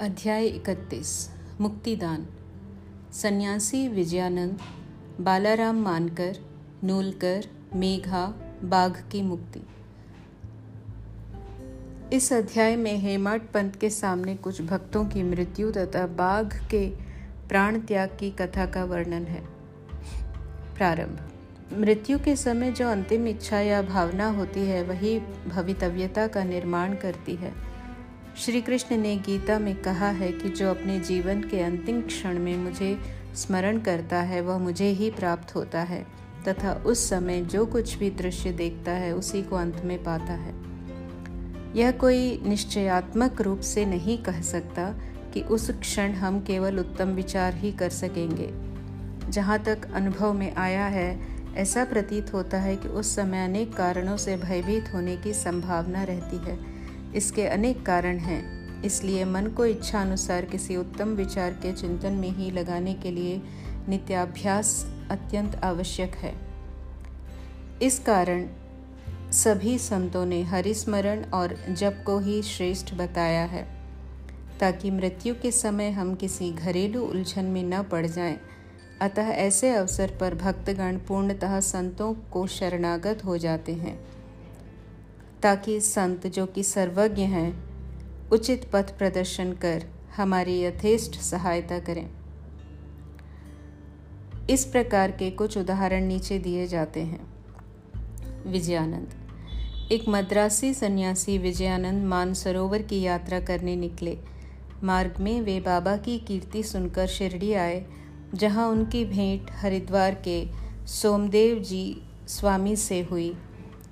अध्याय इकतीस, मुक्तिदान। सन्यासी विजयानंद, बालाराम मानकर, नूलकर, मेघा, बाघ की मुक्ति। इस अध्याय में हेमाट पंत के सामने कुछ भक्तों की मृत्यु तथा बाघ के प्राण त्याग की कथा का वर्णन है। प्रारंभ। मृत्यु के समय जो अंतिम इच्छा या भावना होती है, वही भवितव्यता का निर्माण करती है। श्री कृष्ण ने गीता में कहा है कि जो अपने जीवन के अंतिम क्षण में मुझे स्मरण करता है, वह मुझे ही प्राप्त होता है, तथा उस समय जो कुछ भी दृश्य देखता है, उसी को अंत में पाता है। यह कोई निश्चयात्मक रूप से नहीं कह सकता कि उस क्षण हम केवल उत्तम विचार ही कर सकेंगे। जहाँ तक अनुभव में आया है, ऐसा प्रतीत होता है कि उस समय अनेक कारणों से भयभीत होने की संभावना रहती है। इसके अनेक कारण हैं। इसलिए मन को इच्छा अनुसार किसी उत्तम विचार के चिंतन में ही लगाने के लिए नित्याभ्यास अत्यंत आवश्यक है। इस कारण सभी संतों ने हरिस्मरण और जप को ही श्रेष्ठ बताया है, ताकि मृत्यु के समय हम किसी घरेलू उलझन में न पड़ जाएँ। अतः ऐसे अवसर पर भक्तगण पूर्णतः संतों को शरणागत हो जाते हैं। ताकि संत जो कि सर्वज्ञ हैं, उचित पथ प्रदर्शन कर हमारी यथेष्ट सहायता करें। इस प्रकार के कुछ उदाहरण नीचे दिए जाते हैं। विजयानंद। एक मद्रासी सन्यासी विजयानंद मानसरोवर की यात्रा करने निकले। मार्ग में वे बाबा की कीर्ति सुनकर शिरडी आए, जहाँ उनकी भेंट हरिद्वार के सोमदेव जी स्वामी से हुई।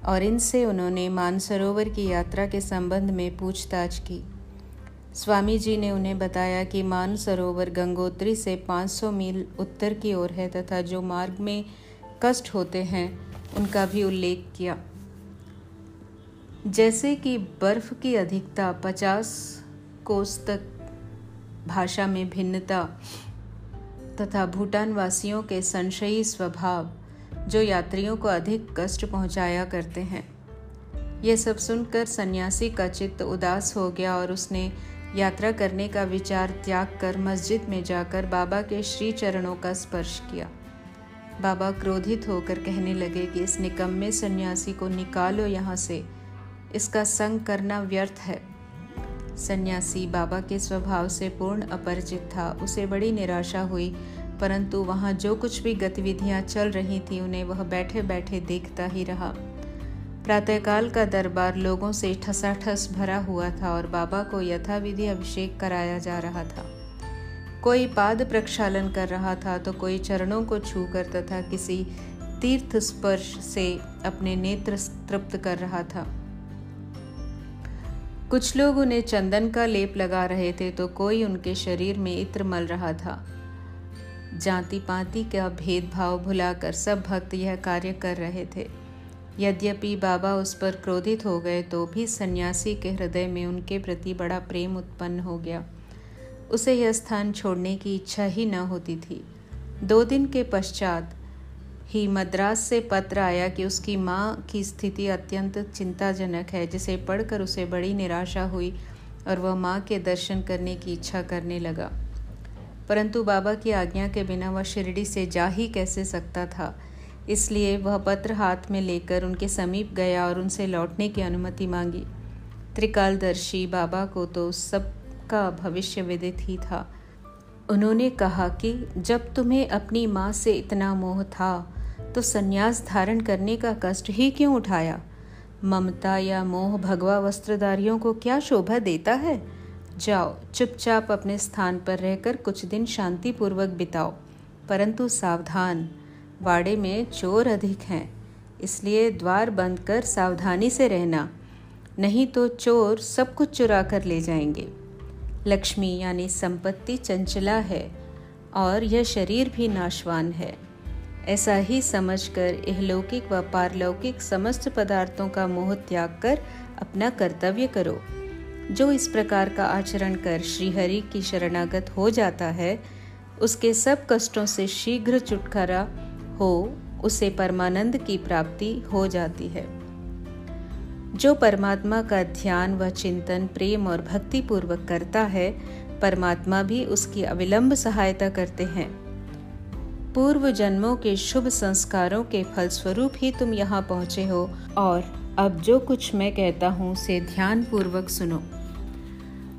और इनसे उन्होंने मानसरोवर की यात्रा के संबंध में पूछताछ की। स्वामी जी ने उन्हें बताया कि मानसरोवर गंगोत्री से 500 मील उत्तर की ओर है तथा जो मार्ग में कष्ट होते हैं, उनका भी उल्लेख किया। जैसे कि बर्फ़ की अधिकता 50 कोस तक भाषा में भिन्नता तथा भूटान वासियों के संशयी स्वभाव जो यात्रियों को अधिक कष्ट पहुँचाया करते हैं। यह सब सुनकर सन्यासी का चित्त उदास हो गया और उसने यात्रा करने का विचार त्याग कर मस्जिद में जाकर बाबा के श्री चरणों का स्पर्श किया। बाबा क्रोधित होकर कहने लगे कि इस निकम्मे सन्यासी को निकालो यहाँ से। इसका संग करना व्यर्थ है। सन्यासी बाबा के स्वभाव से पूर्ण अपरिचित था। उसे बड़ी निराशा हुई परंतु वहाँ जो कुछ भी गतिविधियाँ चल रही थी, उन्हें वह बैठे बैठे देखता ही रहा। प्रातःकाल का दरबार लोगों से ठसाठस भरा हुआ था और बाबा को यथाविधि अभिषेक कराया जा रहा था। कोई पाद प्रक्षालन कर रहा था तो कोई चरणों को छूकर तथा किसी तीर्थ स्पर्श से अपने नेत्र तृप्त कर रहा था। कुछ लोग उन्हें चंदन का लेप लगा रहे थे तो कोई उनके शरीर में इत्र मल रहा था। जाति पाति का भेदभाव भुलाकर सब भक्त यह कार्य कर रहे थे। यद्यपि बाबा उस पर क्रोधित हो गए तो भी सन्यासी के हृदय में उनके प्रति बड़ा प्रेम उत्पन्न हो गया। उसे यह स्थान छोड़ने की इच्छा ही न होती थी। दो दिन के पश्चात ही मद्रास से पत्र आया कि उसकी माँ की स्थिति अत्यंत चिंताजनक है, जिसे पढ़कर उसे बड़ी निराशा हुई और वह माँ के दर्शन करने की इच्छा करने लगा। परंतु बाबा की आज्ञा के बिना वह शिरडी से जा ही कैसे सकता था? इसलिए वह पत्र हाथ में लेकर उनके समीप गया और उनसे लौटने की अनुमति मांगी। त्रिकालदर्शी बाबा को तो सबका भविष्य विदित ही था। उन्होंने कहा कि जब तुम्हें अपनी माँ से इतना मोह था तो संन्यास धारण करने का कष्ट ही क्यों उठाया? ममता या मोह भगवा वस्त्रधारियों को क्या शोभा देता है? जाओ, चुपचाप अपने स्थान पर रहकर कुछ दिन शांतिपूर्वक बिताओ। परंतु सावधान, वाड़े में चोर अधिक हैं, इसलिए द्वार बंद कर सावधानी से रहना, नहीं तो चोर सब कुछ चुरा कर ले जाएँगे। लक्ष्मी यानी संपत्ति चंचला है और यह शरीर भी नाशवान है। ऐसा ही समझकर इहलौकिक व पारलौकिक समस्त पदार्थों का मोह त्याग कर अपना कर्तव्य करो। जो इस प्रकार का आचरण कर श्रीहरि की शरणागत हो जाता है, उसके सब कष्टों से शीघ्र छुटकारा हो, उसे परमानंद की प्राप्ति हो जाती है। जो परमात्मा का ध्यान व चिंतन प्रेम और भक्ति पूर्वक करता है, परमात्मा भी उसकी अविलंब सहायता करते हैं। पूर्व जन्मों के शुभ संस्कारों के फलस्वरूप ही तुम यहाँ पहुँचे हो और अब जो कुछ मैं कहता हूँ से ध्यान पूर्वक सुनो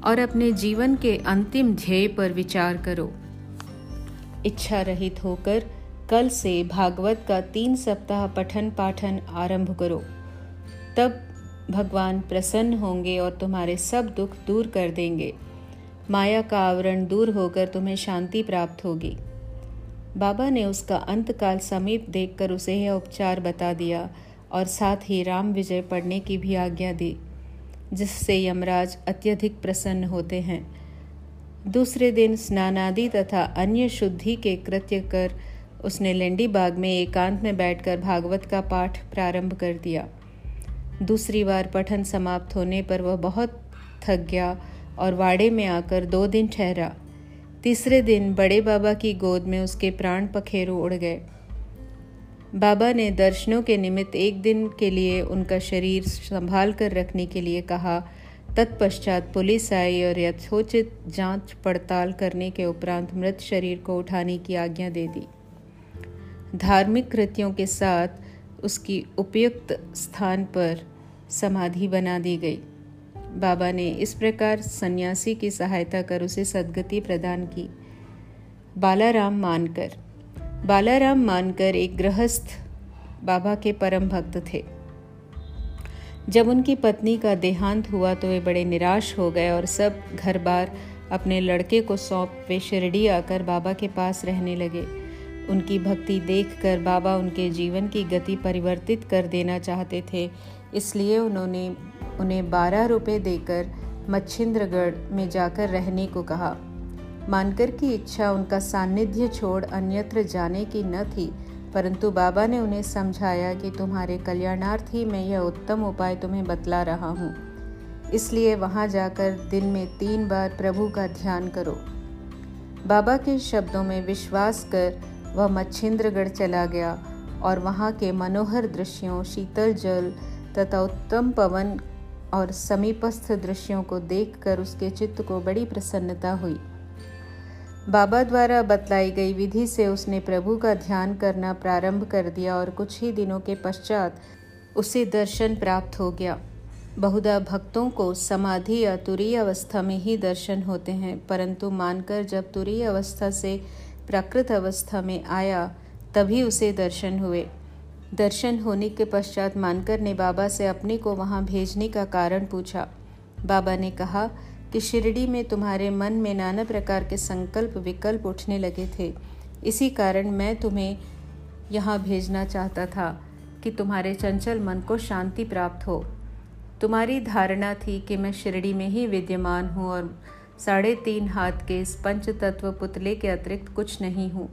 और अपने जीवन के अंतिम ध्येय पर विचार करो। इच्छा रहित होकर कल से भागवत का तीन सप्ताह पठन पाठन आरंभ करो। तब भगवान प्रसन्न होंगे और तुम्हारे सब दुख दूर कर देंगे। माया का आवरण दूर होकर तुम्हें शांति प्राप्त होगी। बाबा ने उसका अंतकाल समीप देखकर उसे यह उपचार बता दिया। और साथ ही राम विजय पढ़ने की भी आज्ञा दी, जिससे यमराज अत्यधिक प्रसन्न होते हैं। दूसरे दिन स्नानादि तथा अन्य शुद्धि के कृत्य कर उसने लेंडी बाग में एकांत में बैठकर भागवत का पाठ प्रारंभ कर दिया। दूसरी बार पठन समाप्त होने पर वह बहुत थक गया और वाड़े में आकर दो दिन ठहरा। तीसरे दिन बड़े बाबा की गोद में उसके प्राण पखेरु उड़ गए। बाबा ने दर्शनों के निमित्त एक दिन के लिए उनका शरीर संभाल कर रखने के लिए कहा। तत्पश्चात पुलिस आई और यथोचित जाँच पड़ताल करने के उपरांत मृत शरीर को उठाने की आज्ञा दे दी। धार्मिक कृत्यों के साथ उसकी उपयुक्त स्थान पर समाधि बना दी गई। बाबा ने इस प्रकार सन्यासी की सहायता कर उसे सदगति प्रदान की। बालाराम मानकर बालाराम मानकर एक गृहस्थ बाबा के परम भक्त थे। जब उनकी पत्नी का देहांत हुआ तो वे बड़े निराश हो गए और सब घर बार अपने लड़के को सौंप वे शिरडी आकर बाबा के पास रहने लगे। उनकी भक्ति देखकर बाबा उनके जीवन की गति परिवर्तित कर देना चाहते थे, इसलिए उन्होंने उन्हें बारह रुपये देकर मच्छिंद्रगढ़ में जाकर रहने को कहा। मानकर की इच्छा उनका सान्निध्य छोड़ अन्यत्र जाने की न थी, परंतु बाबा ने उन्हें समझाया कि तुम्हारे कल्याणार्थ ही मैं यह उत्तम उपाय तुम्हें बतला रहा हूँ। इसलिए वहाँ जाकर दिन में तीन बार प्रभु का ध्यान करो। बाबा के शब्दों में विश्वास कर वह मच्छिंद्रगढ़ चला गया और वहाँ के मनोहर दृश्यों, शीतल जल तथा उत्तम पवन और समीपस्थ दृश्यों को देखकर उसके चित्त को बड़ी प्रसन्नता हुई। बाबा द्वारा बतलाई गई विधि से उसने प्रभु का ध्यान करना प्रारंभ कर दिया और कुछ ही दिनों के पश्चात उसे दर्शन प्राप्त हो गया। बहुधा भक्तों को समाधि या तुरीय अवस्था में ही दर्शन होते हैं, परंतु मानकर जब तुरीय अवस्था से प्राकृत अवस्था में आया, तभी उसे दर्शन हुए। दर्शन होने के पश्चात मानकर ने बाबा से अपने को वहाँ भेजने का कारण पूछा। बाबा ने कहा कि शिरडी में तुम्हारे मन में नाना प्रकार के संकल्प विकल्प उठने लगे थे। इसी कारण मैं तुम्हें यहाँ भेजना चाहता था कि तुम्हारे चंचल मन को शांति प्राप्त हो। तुम्हारी धारणा थी कि मैं शिरडी में ही विद्यमान हूँ और साढ़े तीन हाथ के इस पंच तत्व पुतले के अतिरिक्त कुछ नहीं हूँ।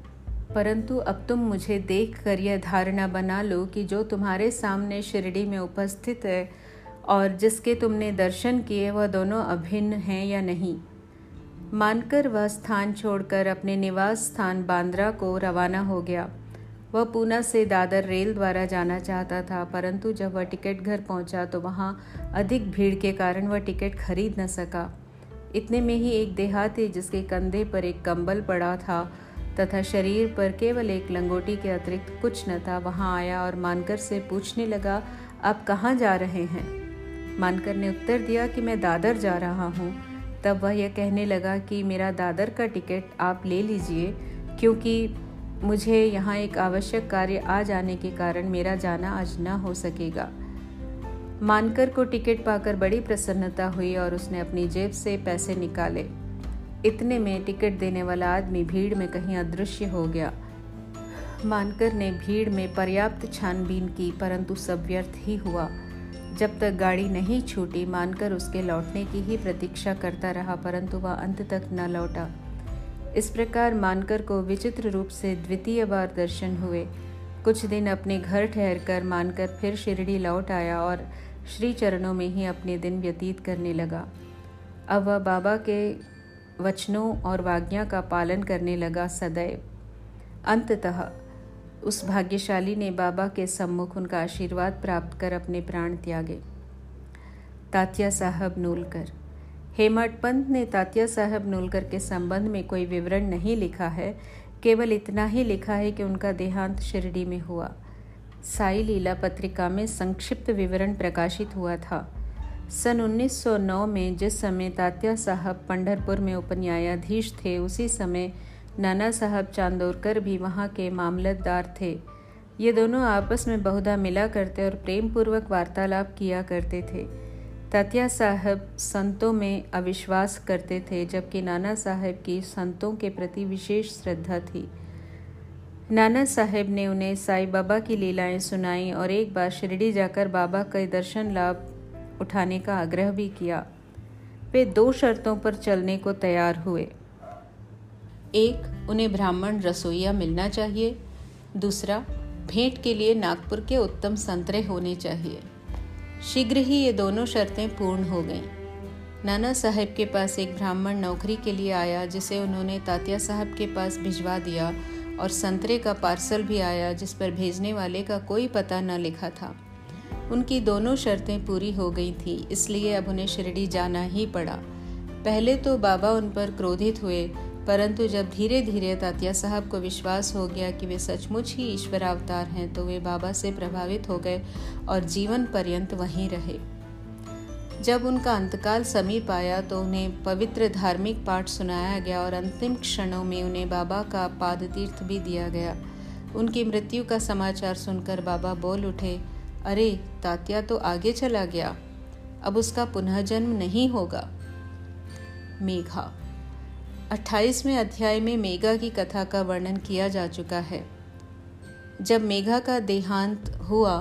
परंतु अब तुम मुझे देख कर यह धारणा बना लो कि जो तुम्हारे सामने शिरडी में उपस्थित है और जिसके तुमने दर्शन किए वह दोनों अभिन्न हैं या नहीं? मानकर वह स्थान छोड़कर अपने निवास स्थान बांद्रा को रवाना हो गया। वह पूना से दादर रेल द्वारा जाना चाहता था, परंतु जब वह टिकट घर पहुँचा तो वहाँ अधिक भीड़ के कारण वह टिकट खरीद न सका। इतने में ही एक देहाती जिसके कंधे पर एक कंबल पड़ा था तथा शरीर पर केवल एक लंगोटी के अतिरिक्त कुछ न था, वहाँ आया और मानकर से पूछने लगा, आप कहाँ जा रहे हैं? मानकर ने उत्तर दिया कि मैं दादर जा रहा हूँ। तब वह यह कहने लगा कि मेरा दादर का टिकट आप ले लीजिए, क्योंकि मुझे यहाँ एक आवश्यक कार्य आ जाने के कारण मेरा जाना आज न हो सकेगा। मानकर को टिकट पाकर बड़ी प्रसन्नता हुई और उसने अपनी जेब से पैसे निकाले। इतने में टिकट देने वाला आदमी भीड़ में कहीं अदृश्य हो गया। मानकर ने भीड़ में पर्याप्त छानबीन की, परंतु सब व्यर्थ ही हुआ। जब तक गाड़ी नहीं छूटी, मानकर उसके लौटने की ही प्रतीक्षा करता रहा, परंतु वह अंत तक न लौटा। इस प्रकार मानकर को विचित्र रूप से द्वितीय बार दर्शन हुए। कुछ दिन अपने घर ठहर कर मानकर फिर शिरडी लौट आया और श्री चरणों में ही अपने दिन व्यतीत करने लगा। अब वह बाबा के वचनों और वाज्ञा का पालन करने लगा सदैव। अंततः उस भाग्यशाली ने बाबा के सम्मुख उनका आशीर्वाद प्राप्त कर अपने प्राण त्यागे। तात्या साहब नूलकर। हेमट पंत ने तात्या साहब नूलकर के संबंध में कोई विवरण नहीं लिखा है, केवल इतना ही लिखा है कि उनका देहांत शिरडी में हुआ। साई लीला पत्रिका में संक्षिप्त विवरण प्रकाशित हुआ था। सन 1909 में जिस समय तात्या साहब पंढरपुर में उपन्यायाधीश थे, उसी समय नाना साहब चांदोरकर भी वहाँ के मामलतदार थे। ये दोनों आपस में बहुधा मिला करते और प्रेम पूर्वक वार्तालाप किया करते थे। तात्या साहब संतों में अविश्वास करते थे, जबकि नाना साहब की संतों के प्रति विशेष श्रद्धा थी। नाना साहब ने उन्हें साईं बाबा की लीलाएँ सुनाई और एक बार शिरडी जाकर बाबा का दर्शन लाभ उठाने का आग्रह भी किया। वे दो शर्तों पर चलने को तैयार हुए। एक, उन्हें ब्राह्मण रसोईया मिलना चाहिए। दूसरा, भेंट के लिए नागपुर के उत्तम संतरे होने चाहिए। शीघ्र ही ये दोनों शर्तें पूर्ण हो गईं। नाना साहब के पास एक ब्राह्मण नौकरी के लिए आया, जिसे उन्होंने तात्या साहब के पास भिजवा दिया और संतरे का पार्सल भी आया, जिस पर भेजने वाले का कोई पता न लिखा था। उनकी दोनों शर्तें पूरी हो गई थी, इसलिए अब उन्हें शिरडी जाना ही पड़ा। पहले तो बाबा उन पर क्रोधित हुए परंतु जब धीरे धीरे तात्या साहब को विश्वास हो गया कि वे सचमुच ही ईश्वर अवतार हैं तो वे बाबा से प्रभावित हो गए और जीवन पर्यंत वहीं रहे। जब उनका अंतकाल समीप आया तो उन्हें पवित्र धार्मिक पाठ सुनाया गया और अंतिम क्षणों में उन्हें बाबा का पाद तीर्थ भी दिया गया। उनकी मृत्यु का समाचार सुनकर बाबा बोल उठे, अरे, तात्या तो आगे चला गया। अब उसका पुनः जन्म नहीं होगा। मेघा अट्ठाईसवें अध्याय में मेघा की कथा का वर्णन किया जा चुका है। जब मेघा का देहांत हुआ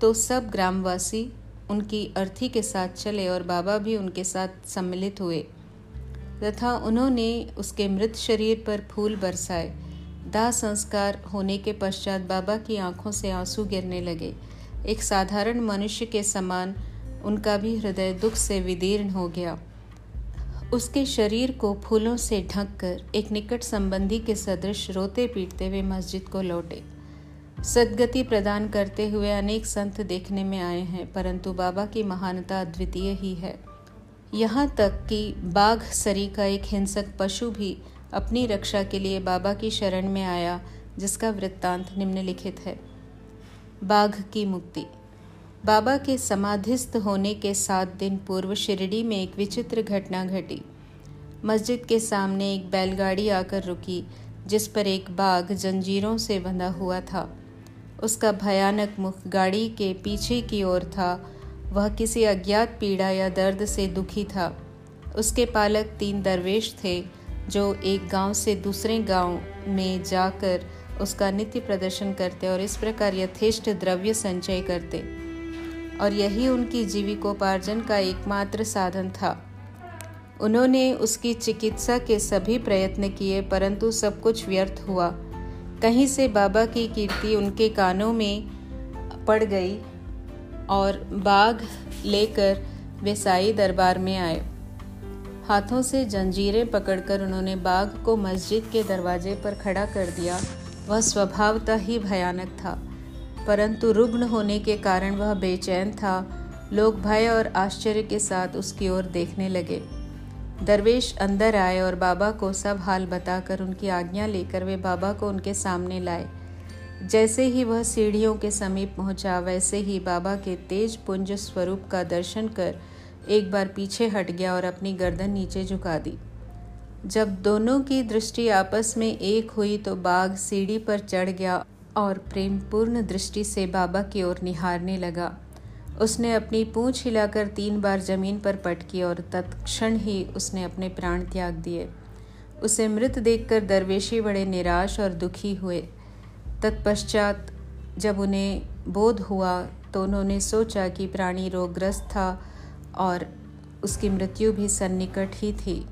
तो सब ग्रामवासी उनकी अर्थी के साथ चले और बाबा भी उनके साथ सम्मिलित हुए। तथा उन्होंने उसके मृत शरीर पर फूल बरसाए। दाह संस्कार होने के पश्चात बाबा की आँखों से आँसू गिरने लगे। एक साधारण मनुष्य के समान उनका भी हृदय दुख से विदीर्ण हो गया। उसके शरीर को फूलों से ढककर एक निकट संबंधी के सदृश रोते पीटते हुए मस्जिद को लौटे। सदगति प्रदान करते हुए अनेक संत देखने में आए हैं, परंतु बाबा की महानता अद्वितीय ही है। यहाँ तक कि बाघ सरी का एक हिंसक पशु भी अपनी रक्षा के लिए बाबा की शरण में आया, जिसका वृत्तांत निम्नलिखित है। बाघ की मुक्ति बाबा के समाधिस्थ होने के सात दिन पूर्व शिरडी में एक विचित्र घटना घटी। मस्जिद के सामने एक बैलगाड़ी आकर रुकी, जिस पर एक बाघ जंजीरों से बंधा हुआ था। उसका भयानक मुख गाड़ी के पीछे की ओर था। वह किसी अज्ञात पीड़ा या दर्द से दुखी था। उसके पालक तीन दरवेश थे, जो एक गाँव से दूसरे गाँव में जाकर उसका नित्य प्रदर्शन करते और इस प्रकार यथेष्ट द्रव्य संचय करते। और यही उनकी जीविकोपार्जन का एकमात्र साधन था। उन्होंने उसकी चिकित्सा के सभी प्रयत्न किए, परंतु सब कुछ व्यर्थ हुआ। कहीं से बाबा की कीर्ति उनके कानों में पड़ गई और बाघ लेकर वे साई दरबार में आए। हाथों से जंजीरें पकड़कर उन्होंने बाघ को मस्जिद के दरवाजे पर खड़ा कर दिया। वह स्वभावतः ही भयानक था। परंतु रुग्ण होने के कारण वह बेचैन था। लोग भय और आश्चर्य के साथ उसकी ओर देखने लगे। दरवेश अंदर आए और बाबा को सब हाल बताकर उनकी आज्ञा लेकर वे बाबा को उनके सामने लाए। जैसे ही वह सीढ़ियों के समीप पहुँचा, वैसे ही बाबा के तेज पुंज स्वरूप का दर्शन कर एक बार पीछे हट गया और अपनी गर्दन नीचे झुका दी। जब दोनों की दृष्टि आपस में एक हुई तो बाघ सीढ़ी पर चढ़ गया और प्रेमपूर्ण दृष्टि से बाबा की ओर निहारने लगा। उसने अपनी पूंछ हिलाकर तीन बार ज़मीन पर पटकी और तत्क्षण ही उसने अपने प्राण त्याग दिए। उसे मृत देखकर दरवेशी बड़े निराश और दुखी हुए। तत्पश्चात जब उन्हें बोध हुआ तो उन्होंने सोचा कि प्राणी रोगग्रस्त था और उसकी मृत्यु भी सन्निकट ही थी।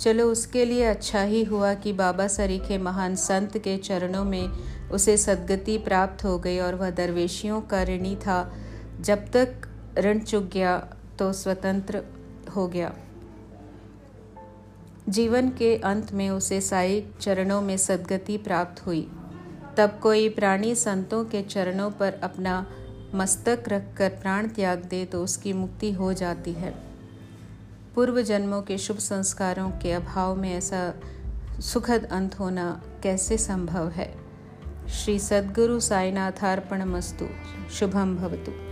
चलो उसके लिए अच्छा ही हुआ कि बाबा सरीखे महान संत के चरणों में उसे सदगति प्राप्त हो गई और वह दरवेशियों का ऋणी था। जब तक ऋण चुक गया तो स्वतंत्र हो गया। जीवन के अंत में उसे साई चरणों में सदगति प्राप्त हुई। तब कोई प्राणी संतों के चरणों पर अपना मस्तक रखकर प्राण त्याग दे तो उसकी मुक्ति हो जाती है। पूर्व जन्मों के शुभ संस्कारों के अभाव में ऐसा सुखद अंत होना कैसे संभव है? श्री सद्गुरु साईनाथार्पणमस्तु शुभम भवतु।